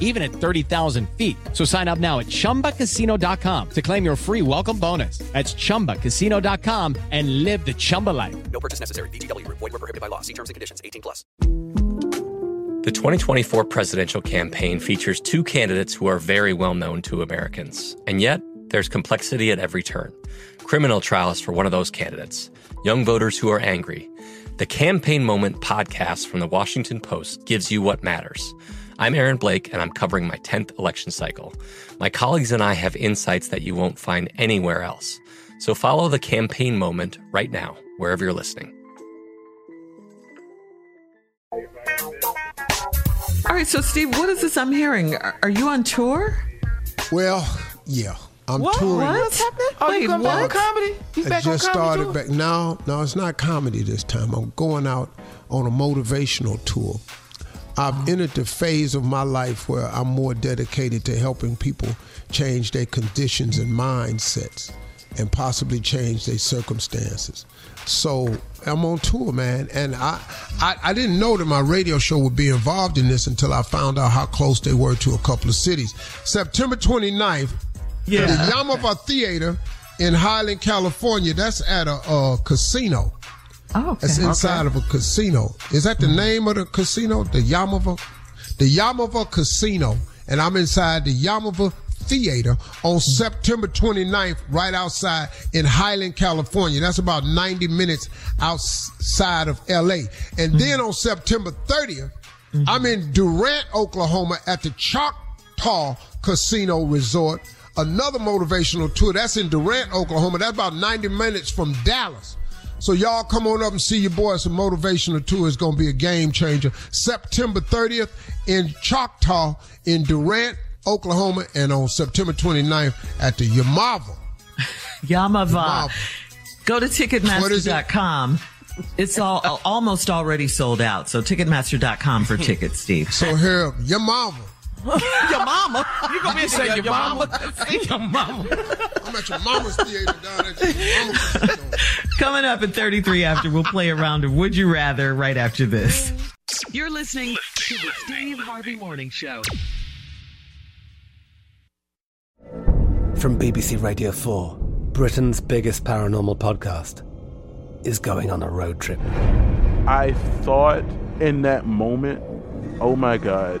even at 30,000 feet. So sign up now at chumbacasino.com to claim your free welcome bonus. That's chumbacasino.com and live the Chumba life. No purchase necessary. Group. Void were prohibited by law. See terms and conditions. 18 plus. The 2024 presidential campaign features two candidates who are very well known to Americans. And yet, there's complexity at every turn. Criminal trials for one of those candidates. Young voters who are angry. The Campaign Moment podcast from the Washington Post gives you what matters. I'm Aaron Blake, and I'm covering my 10th election cycle. My colleagues and I have insights that you won't find anywhere else. So follow the campaign moment right now, wherever you're listening. All right, so Steve, what is this I'm hearing? Are, are you on tour? Well, yeah. I'm What? touring. What? What's happening? Oh, Wait, you come back what? on comedy? You I back just on comedy started tour? back. No, no, it's not comedy this time. I'm going out on a motivational tour. I've entered the phase of my life where I'm more dedicated to helping people change their conditions and mindsets and possibly change their circumstances. So I'm on tour, man. And I, I, I didn't know that my radio show would be involved in this until I found out how close they were to a couple of cities. September 29th, Yeah. the Yamava Theater in Highland, California. That's at a, uh casino. Oh, okay. That's inside of a casino. Is that the name of the casino? The Yamava? The Yamava Casino. And I'm inside the Yamava Theater on September 29th, right outside in Highland, California. That's about 90 minutes outside of LA. And mm-hmm. then on September 30th, mm-hmm. I'm in Durant, Oklahoma at the Choctaw Casino Resort. Another motivational tour. That's in Durant, Oklahoma. That's about 90 minutes from Dallas. So y'all come on up and see your boy. It's a motivational tour. It's going to be a game changer. September 30th in Choctaw in Durant, Oklahoma, and on September 29th at the Yamava. Yamava. Yamava. Go to What is it? Ticketmaster.com. It's all almost already sold out. So Ticketmaster.com for tickets, Steve. So here, Yamava. Your mama. You gonna be You say your, your your mama? mama? your mama. I'm at your mama's theater down at your mama's casino. Coming up at 33 after, we'll play a round of Would You Rather right after this. You're listening to the Steve Harvey Morning Show. From BBC Radio 4, Britain's biggest paranormal podcast is going on a road trip. I thought in that moment, oh my God,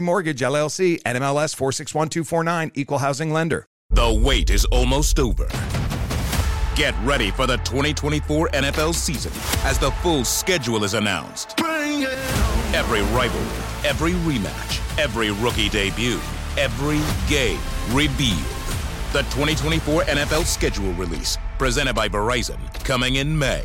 Mortgage LLC, NMLS 461249, Equal Housing Lender. The wait is almost over. Get ready for the 2024 NFL season as the full schedule is announced. Every rivalry, every rematch, every rookie debut, every game revealed. The 2024 NFL schedule release, presented by Verizon, coming in May.